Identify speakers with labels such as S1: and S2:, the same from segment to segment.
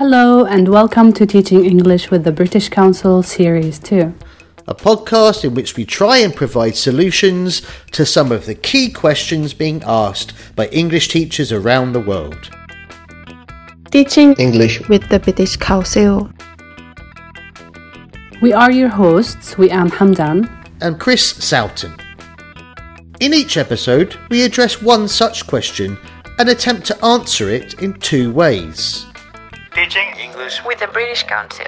S1: Hello, and welcome to Teaching English with the British Council Series 2.
S2: a podcast in which we try and provide solutions to some of the key questions being asked by English teachers around the world.
S3: Teaching
S4: English
S3: with the British Council.
S1: We are your hosts. Wayam Hamdan.
S2: And Chris Sowton. In each episode, we address one such question and attempt to answer it in two ways.
S5: Teaching English
S6: with the British Council.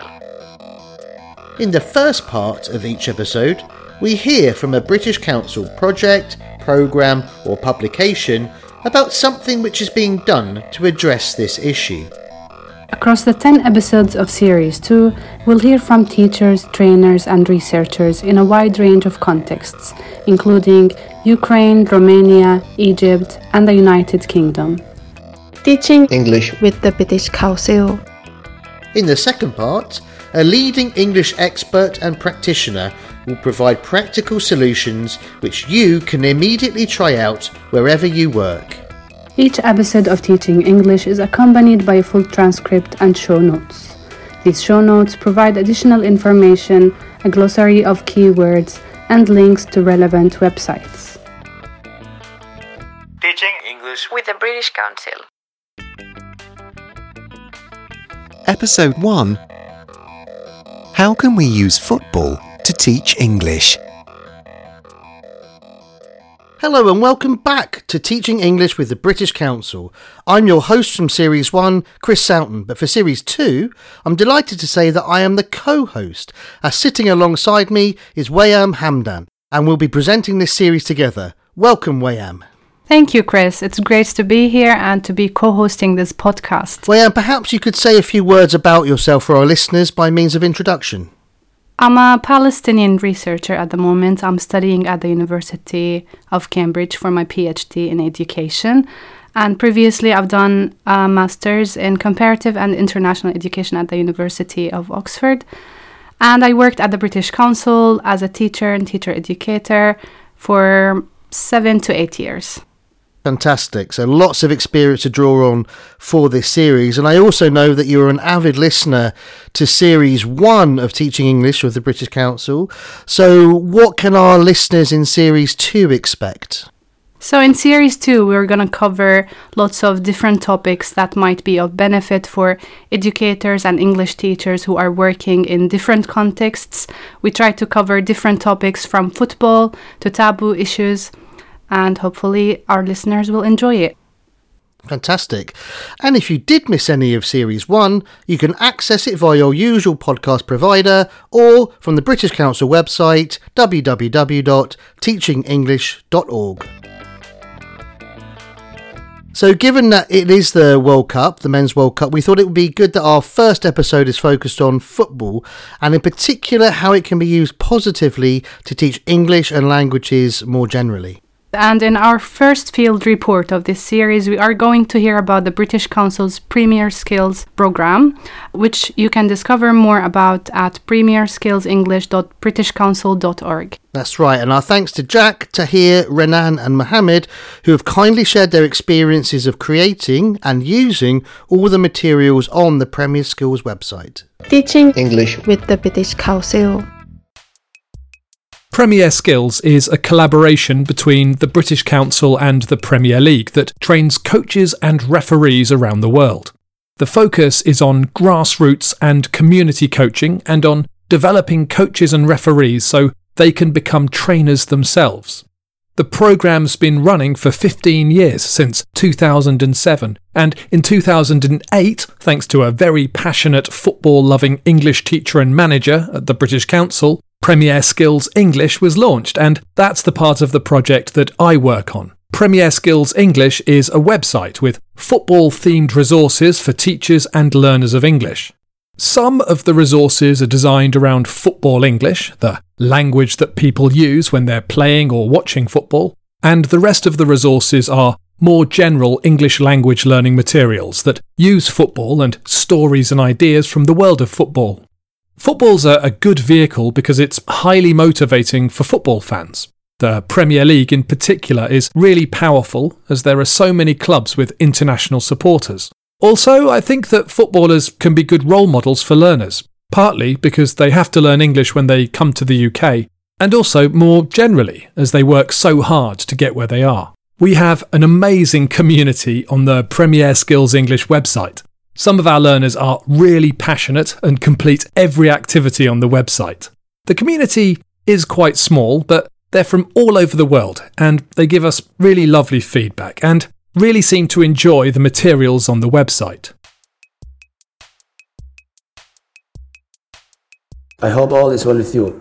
S2: In the first part of each episode, we hear from a British Council project, programme, or publication about something which is being done to address this issue.
S1: Across the 10 episodes of Series 2, we'll hear from teachers, trainers, and researchers in a wide range of contexts, including Ukraine, Romania, Egypt, and the United Kingdom.
S3: Teaching
S4: English
S3: with the British Council.
S2: In the second part, a leading English expert and practitioner will provide practical solutions which you can immediately try out wherever you work.
S1: Each episode of Teaching English is accompanied by a full transcript and show notes. These show notes provide additional information, a glossary of keywords, and links to relevant websites.
S5: Teaching English
S6: With the British Council.
S7: Episode 1 How can we use football to teach English?
S2: Hello and welcome back to Teaching English with the British Council. I'm your host from Series 1, Chris Sowton, but for Series 2, I'm delighted to say that I am the co-host, as sitting alongside me is Wayam Hamdan, and we'll be presenting this series together. Welcome, Wayam.
S1: Thank you, Chris. It's great to be here and to be co hosting this podcast.
S2: Wayam, perhaps you could say a few words about yourself for our listeners by means of introduction.
S1: I'm a Palestinian researcher at the moment. I'm studying at the University of Cambridge for my PhD in education. And previously, I've done a master's in comparative and international education at the University of Oxford. And I worked at the British Council as a teacher and teacher educator for seven to eight years.
S2: Fantastic. So lots of experience to draw on for this series. And I also know that you're an avid listener to series one of Teaching English with the British Council. So what can our listeners in series two expect?
S1: So, in series two, we're going to cover lots of different topics that might be of benefit for educators and English teachers who are working in different contexts. We try to cover different topics from football to taboo issues, and hopefully, our listeners will enjoy it.
S2: Fantastic. And if you did miss any of Series 1, you can access it via your usual podcast provider or from the British Council website www.teachingenglish.org. So, given that it is the World Cup, the Men's World Cup, we thought it would be good that our first episode is focused on football and, in particular, how it can be used positively to teach English and languages more generally.
S1: And in our first field report of this series, we are going to hear about the British Council's Premier Skills program, which you can discover more about at premierskillsenglish.britishcouncil.org.
S2: That's right, and our thanks to Jack, Tahir, Renan, and Mohammed, who have kindly shared their experiences of creating and using all the materials on the Premier Skills website.
S3: Teaching
S4: English
S3: with the British Council.
S8: Premier Skills is a collaboration between the British Council and the Premier League that trains coaches and referees around the world. The focus is on grassroots and community coaching and on developing coaches and referees so they can become trainers themselves. The programme's been running for 15 years since 2007, and in 2008, thanks to a very passionate football loving English teacher and manager at the British Council, Premier Skills English was launched, and that's the part of the project that I work on. Premier Skills English is a website with football themed resources for teachers and learners of English. Some of the resources are designed around football English, the language that people use when they're playing or watching football, and the rest of the resources are more general English language learning materials that use football and stories and ideas from the world of football. Football's a, a good vehicle because it's highly motivating for football fans. The Premier League in particular is really powerful as there are so many clubs with international supporters. Also, I think that footballers can be good role models for learners, partly because they have to learn English when they come to the UK, and also more generally as they work so hard to get where they are. We have an amazing community on the Premier Skills English website. Some of our learners are really passionate and complete every activity on the website. The community is quite small, but they're from all over the world and they give us really lovely feedback and really seem to enjoy the materials on the website.
S4: I hope all is well with you.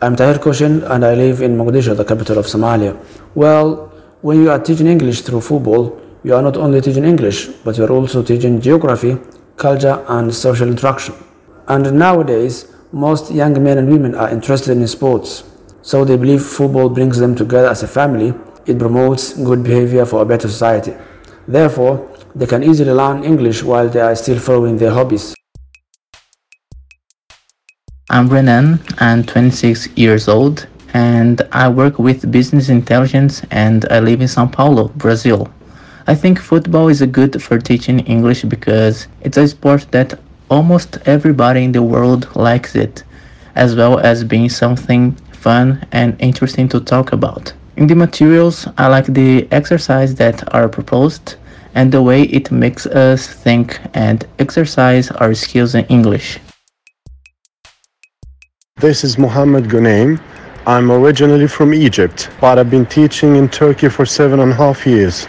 S4: I'm Tahir Koshin and I live in Mogadishu, the capital of Somalia. Well, when you are teaching English through football, you are not only teaching English, but you are also teaching geography, culture, and social interaction. And nowadays, most young men and women are interested in sports, so they believe football brings them together as a family. It promotes good behavior for a better society. Therefore, they can easily learn English while they are still following their hobbies.
S9: I'm Renan. I'm 26 years old and I work with business intelligence and I live in Sao Paulo, Brazil. I think football is good for teaching English because it's a sport that almost everybody in the world likes it, as well as being something fun and interesting to talk about. In the materials, I like the exercise that are proposed and the way it makes us think and exercise our skills in English.
S10: This is Mohammed Gunaim. I'm originally from Egypt, but I've been teaching in Turkey for seven and a half years.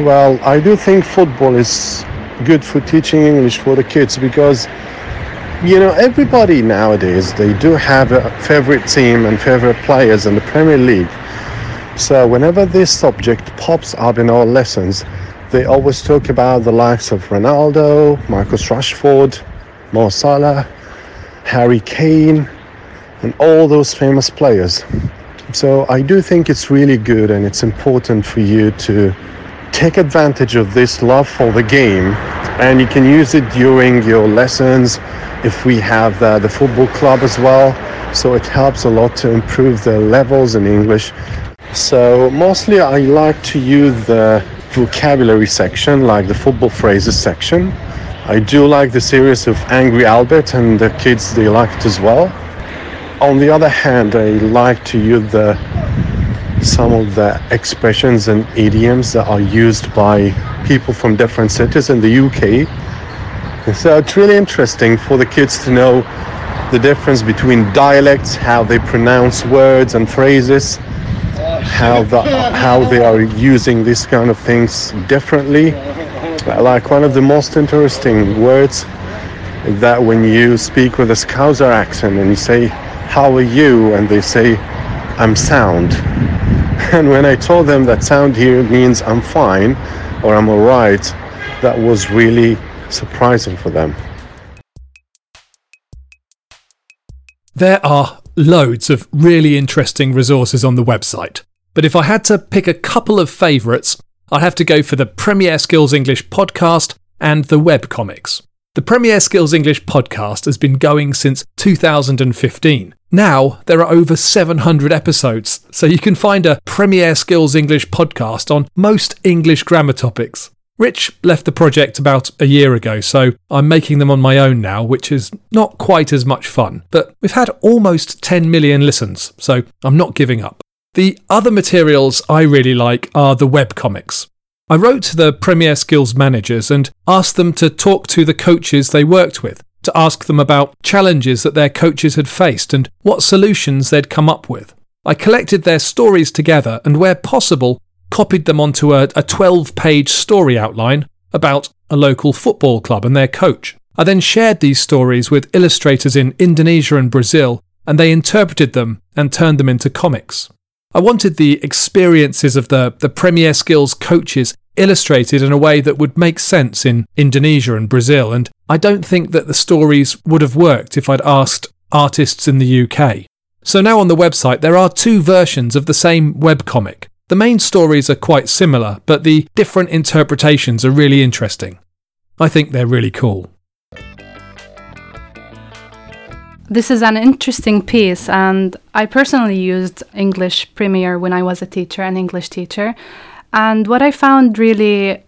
S10: Well, I do think football is good for teaching English for the kids because, you know, everybody nowadays, they do have a favorite team and favorite players in the Premier League. So whenever this subject pops up in our lessons, they always talk about the likes of Ronaldo, Marcus Rashford, Mo Salah, Harry Kane, and all those famous players. So I do think it's really good and it's important for you to take advantage of this love for the game and you can use it during your lessons if we have the, the football club as well. So it helps a lot to improve the levels in English. So mostly I like to use the vocabulary section like the football phrases section. I do like the series of Angry Albert and the kids they like it as well on the other hand, I like to use the some of the expressions and idioms that are used by people from different cities in the UK. So uh, it's really interesting for the kids to know the difference between dialects, how they pronounce words and phrases, how the, how they are using these kind of things differently. Like one of the most interesting words that when you speak with a Scouser accent and you say how are you? And they say, I'm sound. And when I told them that sound here means I'm fine or I'm alright, that was really surprising for them.
S8: There are loads of really interesting resources on the website, but if I had to pick a couple of favourites, I'd have to go for the Premier Skills English podcast and the web comics. The Premier Skills English podcast has been going since 2015. Now there are over 700 episodes, so you can find a Premier Skills English podcast on most English grammar topics. Rich left the project about a year ago, so I'm making them on my own now, which is not quite as much fun. But we've had almost 10 million listens, so I'm not giving up. The other materials I really like are the webcomics. I wrote to the Premier Skills managers and asked them to talk to the coaches they worked with, to ask them about challenges that their coaches had faced and what solutions they'd come up with. I collected their stories together and, where possible, copied them onto a, a 12 page story outline about a local football club and their coach. I then shared these stories with illustrators in Indonesia and Brazil, and they interpreted them and turned them into comics. I wanted the experiences of the, the Premier Skills coaches illustrated in a way that would make sense in Indonesia and Brazil, and I don't think that the stories would have worked if I'd asked artists in the UK. So now on the website, there are two versions of the same webcomic. The main stories are quite similar, but the different interpretations are really interesting. I think they're really cool.
S1: This is an interesting piece, and I personally used English Premier when I was a teacher, an English teacher. And what I found really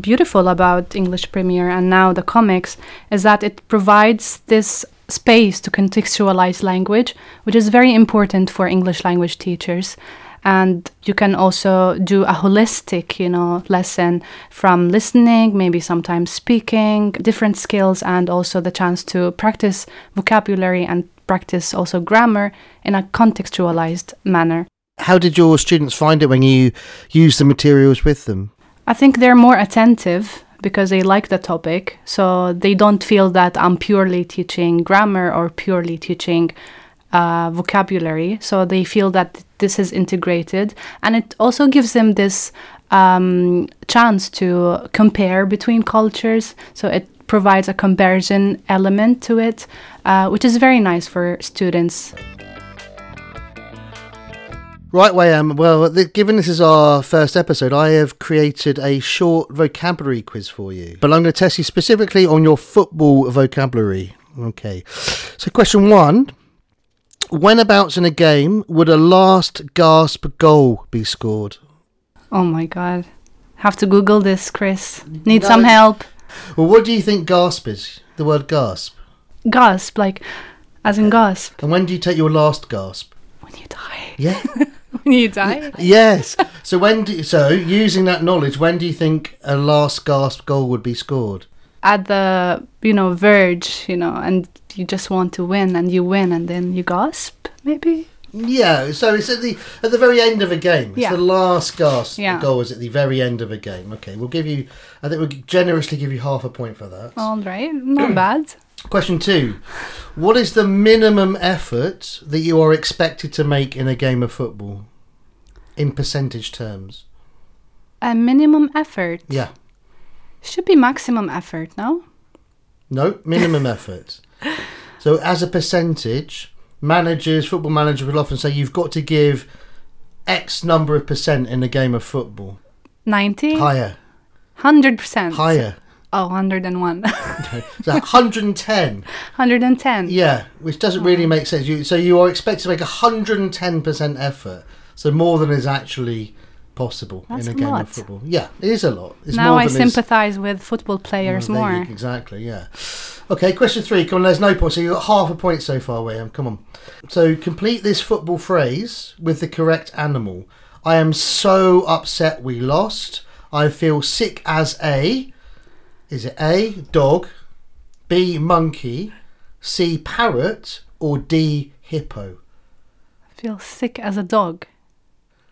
S1: beautiful about English Premier and now the comics is that it provides this space to contextualize language, which is very important for English language teachers. And you can also do a holistic, you know, lesson from listening, maybe sometimes speaking, different skills, and also the chance to practice vocabulary and practice also grammar in a contextualized manner.
S2: How did your students find it when you used the materials with them?
S1: I think they're more attentive because they like the topic. So they don't feel that I'm purely teaching grammar or purely teaching uh, vocabulary. So they feel that this is integrated. And it also gives them this um, chance to compare between cultures. So it provides a comparison element to it, uh, which is very nice for students.
S2: Right, Wayam. Um, well, th- given this is our first episode, I have created a short vocabulary quiz for you. But I'm going to test you specifically on your football vocabulary. Okay. So, question one Whenabouts in a game would a last gasp goal be scored?
S1: Oh my god. Have to Google this, Chris. Need
S2: No.
S1: some help.
S2: Well, what do you think gasp is? The word gasp.
S1: Gasp, like, as in gasp.
S2: And when do you take your last gasp?
S1: When you die.
S2: Yeah.
S1: when you die?
S2: yes. So when do you, so using that knowledge, when do you think a last gasp goal would be scored?
S1: At the, you know, verge, you know, and you just want to win and you win and then you gasp, maybe?
S2: Yeah, so it's at the at the very end of a game. It's
S1: Yeah.
S2: the last gasp
S1: Yeah.
S2: goal is at the very end of a game. Okay, we'll give you. I think we'll generously give you half a point for that.
S1: All right, not bad.
S2: Question two: What is the minimum effort that you are expected to make in a game of football, in percentage terms?
S1: A minimum effort.
S2: Yeah.
S1: Should be maximum effort, no?
S2: No, minimum effort. So, as a percentage, managers, football managers will often say you've got to give X number of percent in a game of football.
S1: 90?
S2: Higher,
S1: 100%.
S2: higher.
S1: Oh, 101.
S2: So 110.
S1: 110.
S2: Yeah, which doesn't really mm. make sense. You, so you are expected to make 110% effort. So more than is actually possible
S1: That's
S2: in a
S1: a
S2: game
S1: lot.
S2: of football. Yeah, it is a lot. It's
S1: now
S2: more
S1: I sympathize with football players
S2: Oh, there you-
S1: more.
S2: exactly, yeah. Okay, question three. Come on, there's no point. So you've got half a point so far, Wayam. Come on. So complete this football phrase with the correct animal. I am so upset we lost. I feel sick as a. Is it A, dog, B, monkey, C, parrot, or D, hippo?
S1: I feel sick as a dog.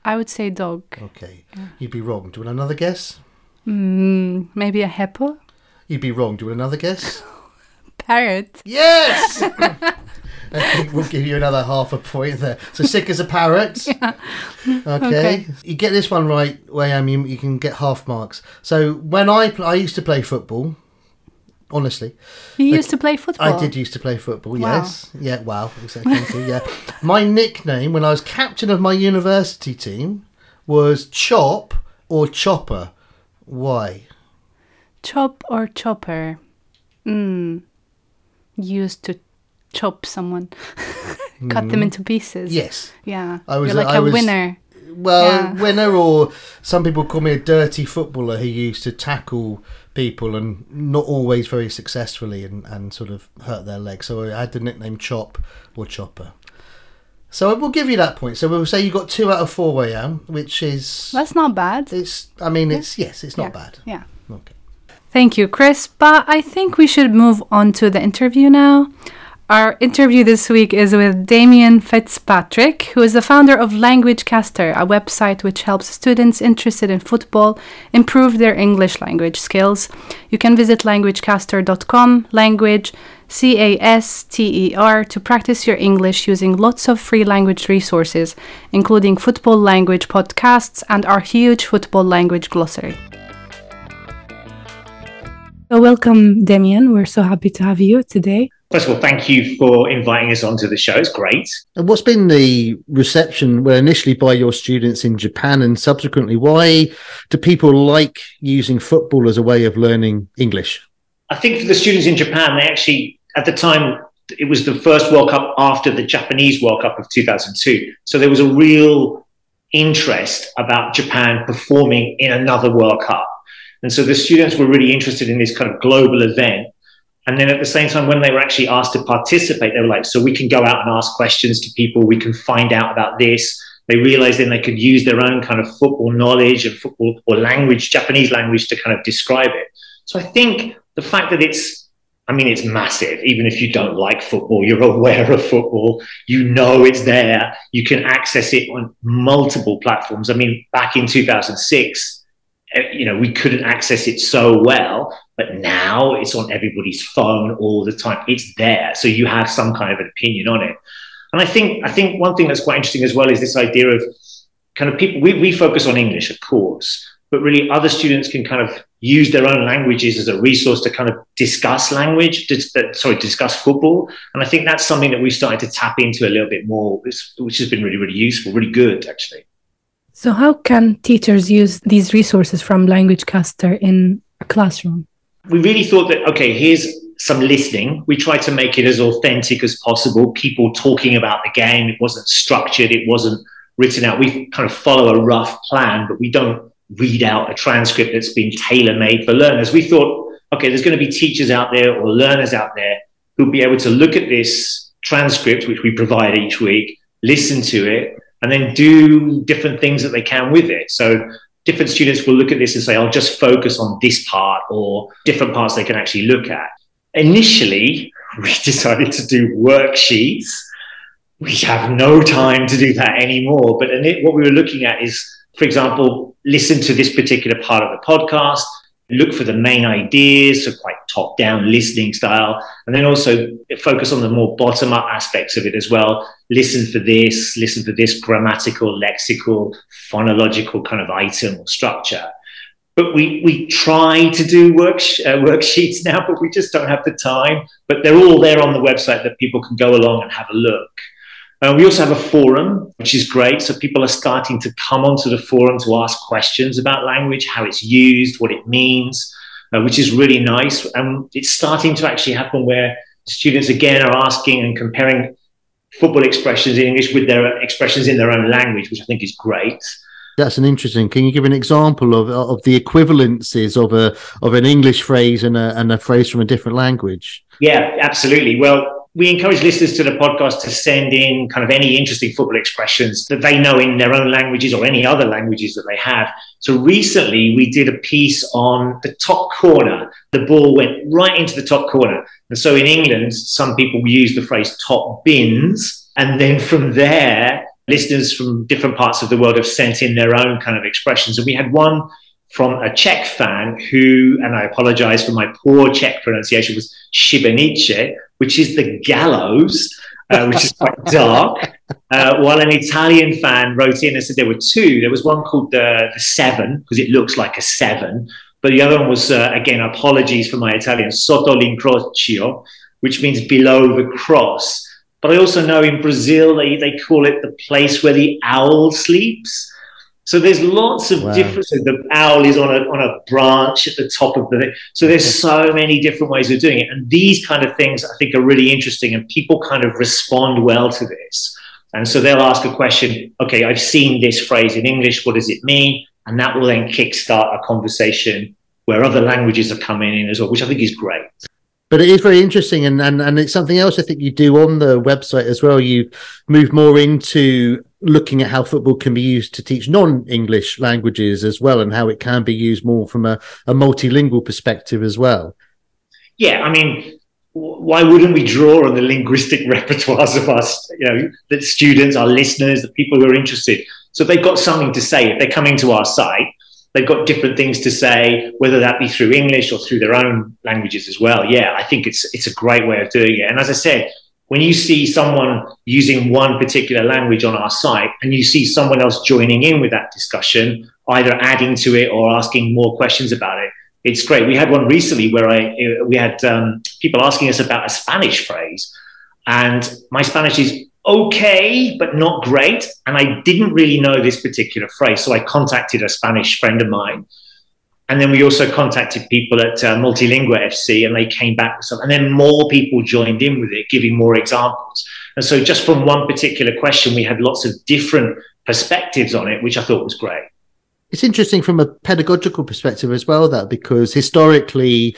S1: I would say dog.
S2: Okay, you'd be wrong. Do you want another guess?
S1: Mm, maybe a hippo?
S2: You'd be wrong. Do you want another guess?
S1: Parrot.
S2: Yes! I think we'll give you another half a point there. So sick as a parrot. Okay.
S1: Okay.
S2: You get this one right, Wayam, you, you can get half marks. So when I pl- I used to play football, honestly.
S1: You
S2: Like,
S1: used to play football?
S2: I did used to play football,
S1: Wow.
S2: yes. Yeah, wow. Exactly. yeah. My nickname when I was captain of my university team was Chop or Chopper. Why?
S1: Chop or chopper? Mm. Used to chop someone, cut them
S2: Mm.
S1: into pieces.
S2: Yes.
S1: Yeah.
S2: I was
S1: You're like
S2: I
S1: a
S2: was-
S1: winner.
S2: Well,
S1: Yeah.
S2: winner, or some people call me a dirty footballer who used to tackle people and not always very successfully and, and sort of hurt their legs. So I had the nickname Chop or Chopper. So we'll give you that point. So we'll say you got two out of four, Wayam, which is
S1: That's not bad.
S2: it's. I mean, it's yes, it's not
S1: Yeah.
S2: bad.
S1: Yeah.
S2: Okay.
S1: Thank you, Chris. But I think we should move on to the interview now. Our interview this week is with Damien Fitzpatrick, who is the founder of LanguageCaster, a website which helps students interested in football improve their English language skills. You can visit languagecaster.com, language C A S T E R, to practice your English using lots of free language resources, including football language podcasts and our huge football language glossary. So welcome, Damien. We're so happy to have you today.
S11: First of all, thank you for inviting us onto the show. It's great.
S2: And what's been the reception, well, initially by your students in Japan and subsequently, why do people like using football as a way of learning English?
S11: I think for the students in Japan, they actually, at the time, it was the first World Cup after the Japanese World Cup of 2002. So there was a real interest about Japan performing in another World Cup. And so the students were really interested in this kind of global event. And then at the same time, when they were actually asked to participate, they were like, so we can go out and ask questions to people, we can find out about this. They realized then they could use their own kind of football knowledge and football or language, Japanese language, to kind of describe it. So I think the fact that it's I mean, it's massive. Even if you don't like football, you're aware of football. You know it's there. You can access it on multiple platforms. I mean, back in 2006, eh, you know, we couldn't access it so well, but now it's on everybody's phone all the time. It's there, so you have some kind of an opinion on it. And I think I think one thing that's quite interesting as well is this idea of kind of people. We, we focus on English, of course, but really other students can kind of use their own languages as a resource to kind of discuss language, dis- uh, sorry, discuss football. And I think that's something that we started to tap into a little bit more, which has been really, really useful, really good, actually.
S1: So, how can teachers use these resources from LanguageCaster in a classroom?
S11: We really thought that, okay, here's some listening. We tried to make it as authentic as possible, people talking about the game. It wasn't structured, it wasn't written out. We kind of follow a rough plan, but we don't read out a transcript that's been tailor made for learners. We thought, okay, there's going to be teachers out there or learners out there who'll be able to look at this transcript, which we provide each week, listen to it, and then do different things that they can with it. So different students will look at this and say, I'll just focus on this part or different parts they can actually look at. Initially, we decided to do worksheets. We have no time to do that anymore. But what we were looking at is for example, listen to this particular part of the podcast, look for the main ideas, so quite top down listening style, and then also focus on the more bottom up aspects of it as well. Listen for this, listen for this grammatical, lexical, phonological kind of item or structure. But we, we try to do work, uh, worksheets now, but we just don't have the time. But they're all there on the website that people can go along and have a look. Uh, we also have a forum, which is great. So people are starting to come onto the forum to ask questions about language, how it's used, what it means, uh, which is really nice. And it's starting to actually happen where students again are asking and comparing football expressions in English with their expressions in their own language, which I think is great.
S2: That's an interesting. Can you give an example of of the equivalences of a of an English phrase and a and a phrase from a different language?
S11: Yeah, absolutely. Well, we encourage listeners to the podcast to send in kind of any interesting football expressions that they know in their own languages or any other languages that they have. So recently we did a piece on the top corner. The ball went right into the top corner. And so in England, some people use the phrase top bins. And then from there, listeners from different parts of the world have sent in their own kind of expressions. And we had one from a Czech fan who, and I apologize for my poor Czech pronunciation, was Shibenice, which is the gallows, uh, which is quite dark. Uh, while an Italian fan wrote in and said there were two. There was one called the, the Seven, because it looks like a seven. But the other one was, uh, again, apologies for my Italian, sotto l'incrocio, which means below the cross. But I also know in Brazil, they, they call it the place where the owl sleeps. So there's lots of wow. differences. The owl is on a, on a branch at the top of the thing. So there's so many different ways of doing it. And these kind of things I think are really interesting and people kind of respond well to this. And so they'll ask a question, okay, I've seen this phrase in English, what does it mean? And that will then kickstart a conversation where other languages are coming in as well, which I think is great
S2: but it is very interesting and, and and it's something else i think you do on the website as well you move more into looking at how football can be used to teach non-english languages as well and how it can be used more from a, a multilingual perspective as well
S11: yeah i mean why wouldn't we draw on the linguistic repertoires of us you know the students our listeners the people who are interested so if they've got something to say if they're coming to our site they've got different things to say, whether that be through English or through their own languages as well. Yeah, I think it's it's a great way of doing it. And as I said, when you see someone using one particular language on our site and you see someone else joining in with that discussion, either adding to it or asking more questions about it, it's great. We had one recently where I we had um, people asking us about a Spanish phrase, and my Spanish is okay, but not great. And I didn't really know this particular phrase. So I contacted a Spanish friend of mine. And then we also contacted people at uh, Multilingua FC and they came back with something. And then more people joined in with it, giving more examples. And so just from one particular question, we had lots of different perspectives on it, which I thought was great.
S2: It's interesting from a pedagogical perspective as well, that because historically,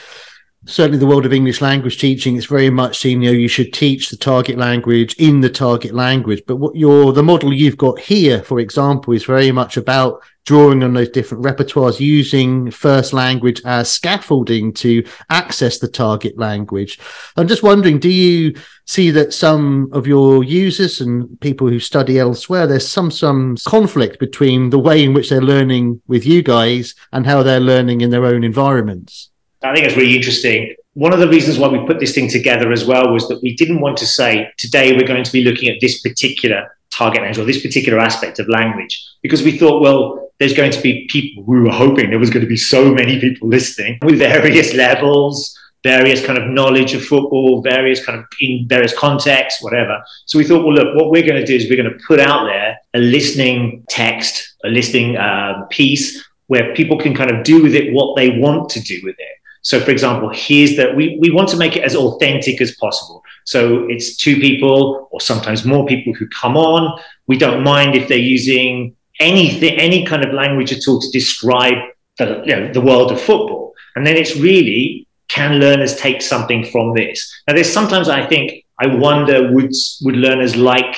S2: certainly the world of English language teaching, it's very much seen, you know, you should teach the target language in the target language. But what your the model you've got here, for example, is very much about drawing on those different repertoires, using first language as scaffolding to access the target language. I'm just wondering, do you see that some of your users and people who study elsewhere, there's some some conflict between the way in which they're learning with you guys and how they're learning in their own environments?
S11: I think it's really interesting. One of the reasons why we put this thing together as well was that we didn't want to say today we're going to be looking at this particular target language or this particular aspect of language because we thought, well, there's going to be people we were hoping there was going to be so many people listening with various levels, various kind of knowledge of football, various kind of in various contexts, whatever. So we thought, well, look, what we're going to do is we're going to put out there a listening text, a listening uh, piece where people can kind of do with it what they want to do with it. So, for example, here's that we, we want to make it as authentic as possible. So it's two people or sometimes more people who come on. We don't mind if they're using anything, any kind of language at all to describe the, you know, the world of football. And then it's really, can learners take something from this? Now, there's sometimes I think, I wonder, would, would learners like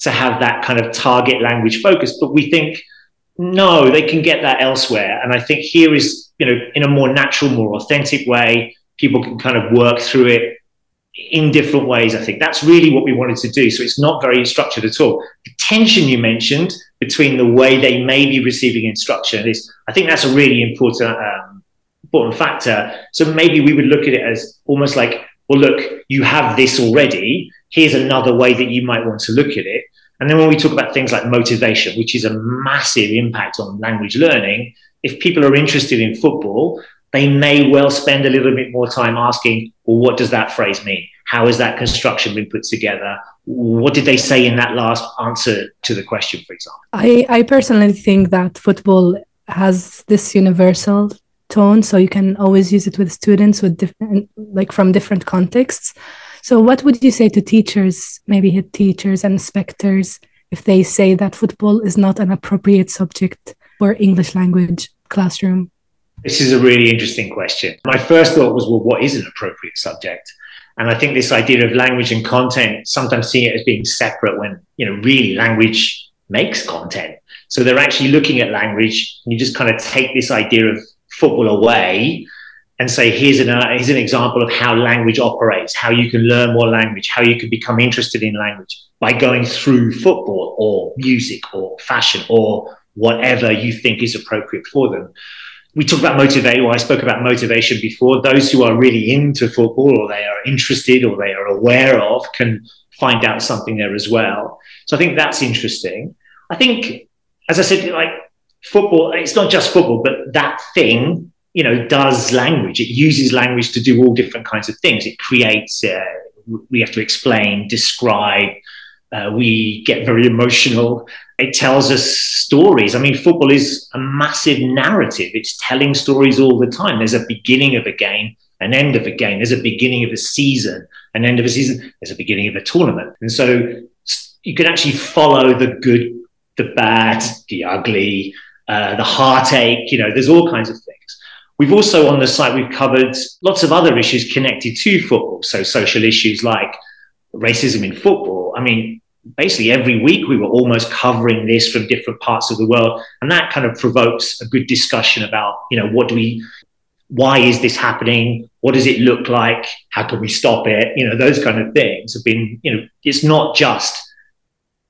S11: to have that kind of target language focus? But we think, no, they can get that elsewhere. And I think here is, you know, in a more natural, more authentic way, people can kind of work through it in different ways. I think that's really what we wanted to do. So it's not very structured at all. The tension you mentioned between the way they may be receiving instruction is, I think that's a really important, um, important factor. So maybe we would look at it as almost like, well, look, you have this already. Here's another way that you might want to look at it. And then when we talk about things like motivation, which is a massive impact on language learning, if people are interested in football, they may well spend a little bit more time asking, well, what does that phrase mean? How has that construction been put together? What did they say in that last answer to the question, for example?
S1: I, I personally think that football has this universal tone, so you can always use it with students with different, like from different contexts. So, what would you say to teachers, maybe head teachers and inspectors, if they say that football is not an appropriate subject for English language classroom?
S11: This is a really interesting question. My first thought was, well, what is an appropriate subject? And I think this idea of language and content, sometimes seeing it as being separate when, you know, really language makes content. So they're actually looking at language and you just kind of take this idea of football away and say, here's an, uh, here's an example of how language operates, how you can learn more language, how you can become interested in language by going through football or music or fashion or whatever you think is appropriate for them. We talked about motivation, or I spoke about motivation before. Those who are really into football or they are interested or they are aware of can find out something there as well. So I think that's interesting. I think, as I said, like football, it's not just football, but that thing you know, does language. It uses language to do all different kinds of things. It creates, uh, we have to explain, describe, uh, we get very emotional. It tells us stories. I mean, football is a massive narrative. It's telling stories all the time. There's a beginning of a game, an end of a game. There's a beginning of a season, an end of a season. There's a beginning of a tournament. And so you can actually follow the good, the bad, the ugly, uh, the heartache. You know, there's all kinds of things. We've also on the site, we've covered lots of other issues connected to football. So social issues like racism in football. I mean, basically every week we were almost covering this from different parts of the world. And that kind of provokes a good discussion about, you know, what do we, why is this happening? What does it look like? How can we stop it? You know, those kind of things have been, you know, it's not just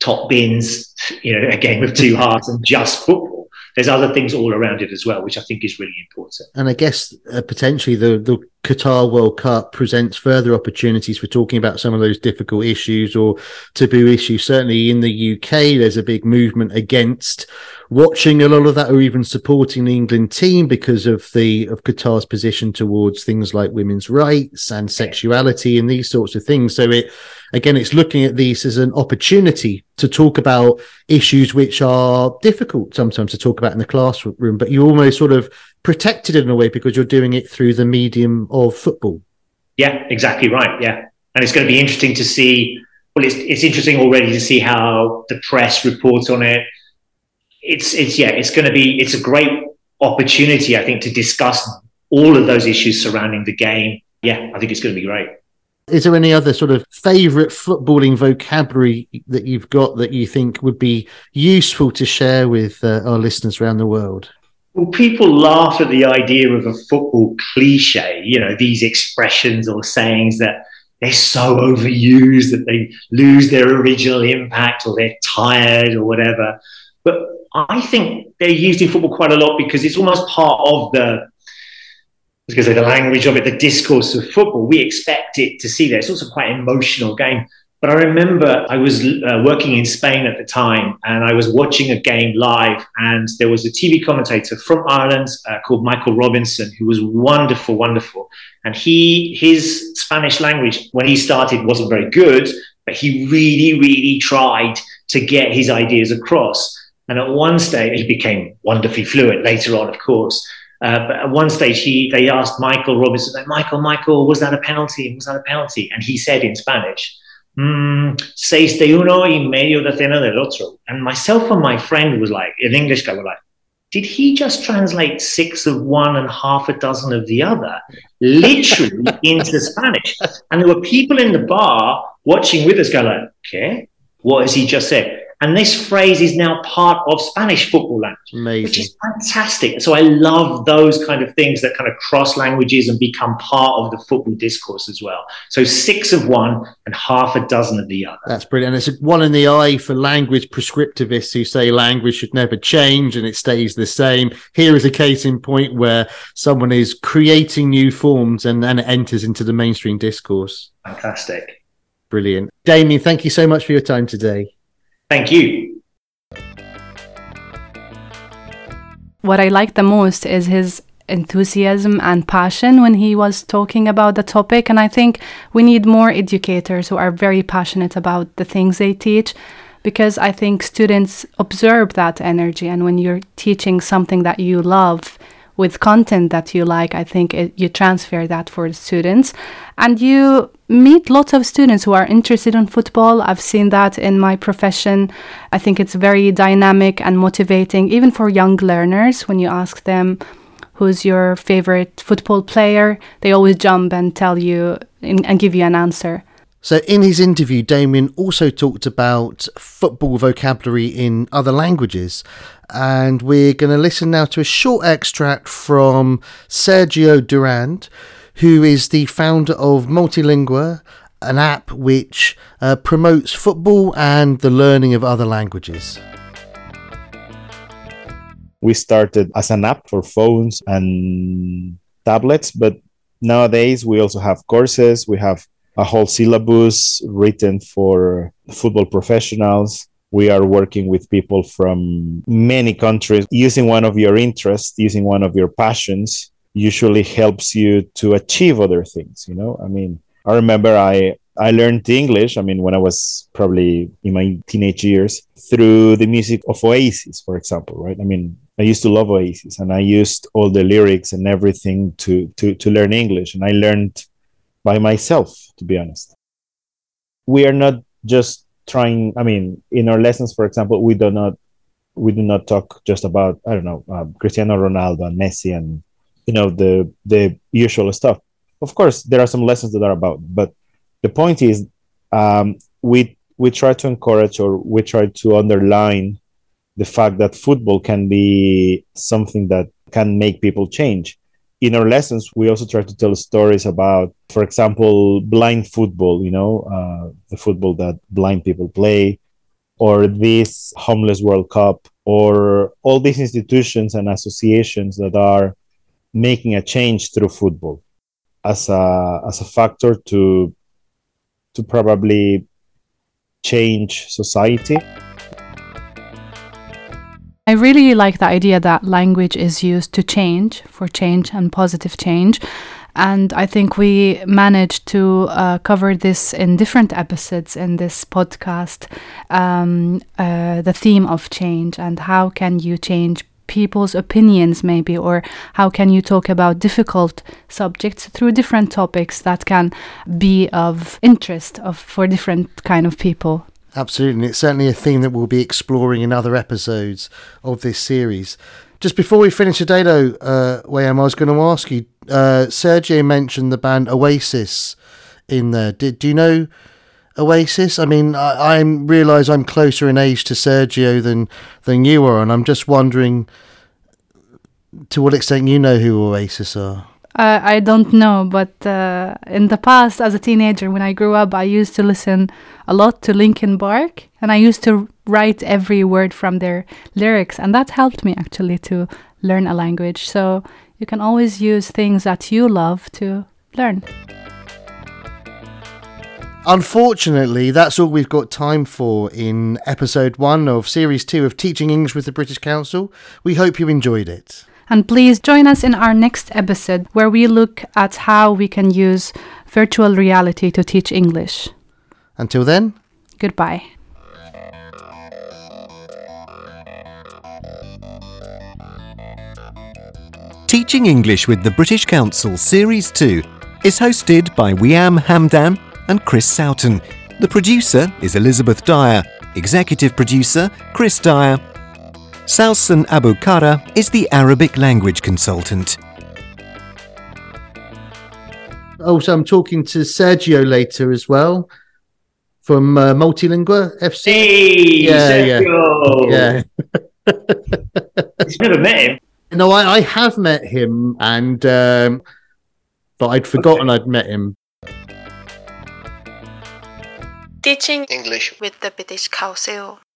S11: top bins, you know, a game of two hearts and just football there's other things all around it as well, which I think is really important.
S2: And I guess uh, potentially the the Qatar World Cup presents further opportunities for talking about some of those difficult issues or taboo issues. Certainly in the UK, there's a big movement against watching a lot of that or even supporting the England team because of the of Qatar's position towards things like women's rights and sexuality and these sorts of things. So it again, it's looking at these as an opportunity to talk about issues which are difficult sometimes to talk about in the classroom, but you almost sort of protected in a way because you're doing it through the medium of football.
S11: Yeah, exactly right. Yeah. And it's going to be interesting to see. Well, it's, it's interesting already to see how the press reports on it. it's it's yeah, it's going to be it's a great opportunity, I think, to discuss all of those issues surrounding the game. Yeah, I think it's going to be great.
S2: Is there any other sort of favourite footballing vocabulary that you've got that you think would be useful to share with uh, our listeners around the world?
S11: Well, people laugh at the idea of a football cliche, you know, these expressions or sayings that they're so overused that they lose their original impact or they're tired or whatever. But I think they're used in football quite a lot because it's almost part of the was going the language of it, the discourse of football. We expect it to see that. It's also quite an emotional game. But I remember I was uh, working in Spain at the time and I was watching a game live, and there was a TV commentator from Ireland uh, called Michael Robinson who was wonderful, wonderful. And he, his Spanish language, when he started, wasn't very good, but he really, really tried to get his ideas across. And at one stage, he became wonderfully fluent later on, of course. Uh, but at one stage, he they asked Michael Robinson, Michael, Michael, was that a penalty? Was that a penalty? And he said in Spanish, mm, seis de uno y medio decena del otro. And myself and my friend was like, in English, guy were like, did he just translate six of one and half a dozen of the other, literally into Spanish? And there were people in the bar watching with us, go like, okay, what has he just said? And this phrase is now part of Spanish football language,
S2: Amazing.
S11: which is fantastic. So I love those kind of things that kind of cross languages and become part of the football discourse as well. So six of one and half a dozen of the other.
S2: That's brilliant. And it's one in the eye for language prescriptivists who say language should never change and it stays the same. Here is a case in point where someone is creating new forms and then it enters into the mainstream discourse.
S11: Fantastic.
S2: Brilliant. Damien, thank you so much for your time today.
S11: Thank you.
S1: What I like the most is his enthusiasm and passion when he was talking about the topic. And I think we need more educators who are very passionate about the things they teach because I think students observe that energy. And when you're teaching something that you love, with content that you like, I think it, you transfer that for the students. And you meet lots of students who are interested in football. I've seen that in my profession. I think it's very dynamic and motivating, even for young learners. When you ask them, who's your favorite football player, they always jump and tell you in, and give you an answer.
S2: So, in his interview, Damien also talked about football vocabulary in other languages. And we're going to listen now to a short extract from Sergio Durand, who is the founder of Multilingua, an app which uh, promotes football and the learning of other languages.
S12: We started as an app for phones and tablets, but nowadays we also have courses, we have a whole syllabus written for football professionals. We are working with people from many countries. Using one of your interests, using one of your passions, usually helps you to achieve other things. You know, I mean, I remember I I learned English. I mean, when I was probably in my teenage years through the music of Oasis, for example, right? I mean, I used to love Oasis, and I used all the lyrics and everything to to to learn English, and I learned by myself, to be honest. We are not just trying. I mean, in our lessons, for example, we do not we do not talk just about I don't know uh, Cristiano Ronaldo and Messi and you know the the usual stuff. Of course, there are some lessons that are about, but the point is um, we we try to encourage or we try to underline the fact that football can be something that can make people change in our lessons, we also try to tell stories about, for example, blind football, you know, uh, the football that blind people play, or this Homeless World Cup, or all these institutions and associations that are making a change through football as a, as a factor to, to probably change society.
S1: I really like the idea that language is used to change, for change and positive change. And I think we managed to uh, cover this in different episodes in this podcast um, uh, the theme of change and how can you change people's opinions, maybe, or how can you talk about difficult subjects through different topics that can be of interest of, for different kind of people.
S2: Absolutely. And it's certainly a theme that we'll be exploring in other episodes of this series. Just before we finish today, though, uh, Wayam, I was going to ask you uh, Sergio mentioned the band Oasis in there. Did, do you know Oasis? I mean, I, I realise I'm closer in age to Sergio than, than you are, and I'm just wondering to what extent you know who Oasis are.
S1: Uh, I don't know, but uh, in the past, as a teenager, when I grew up, I used to listen a lot to Linkin Park, and I used to write every word from their lyrics, and that helped me actually to learn a language. So you can always use things that you love to learn.
S2: Unfortunately, that's all we've got time for in episode one of series two of Teaching English with the British Council. We hope you enjoyed it.
S1: And please join us in our next episode where we look at how we can use virtual reality to teach English.
S2: Until then,
S1: goodbye.
S7: Teaching English with the British Council Series 2 is hosted by Wayam Hamdan and Chris Sowton. The producer is Elizabeth Dyer, executive producer Chris Dyer. Salsan Abu Kara is the Arabic language consultant.
S2: Also, I'm talking to Sergio later as well from uh, Multilingua FC.
S11: Hey, Sergio.
S2: yeah,
S11: yeah. You've never met him.
S2: No, I, I have met him, and um, but I'd forgotten okay. I'd met him.
S3: Teaching English with the British Council.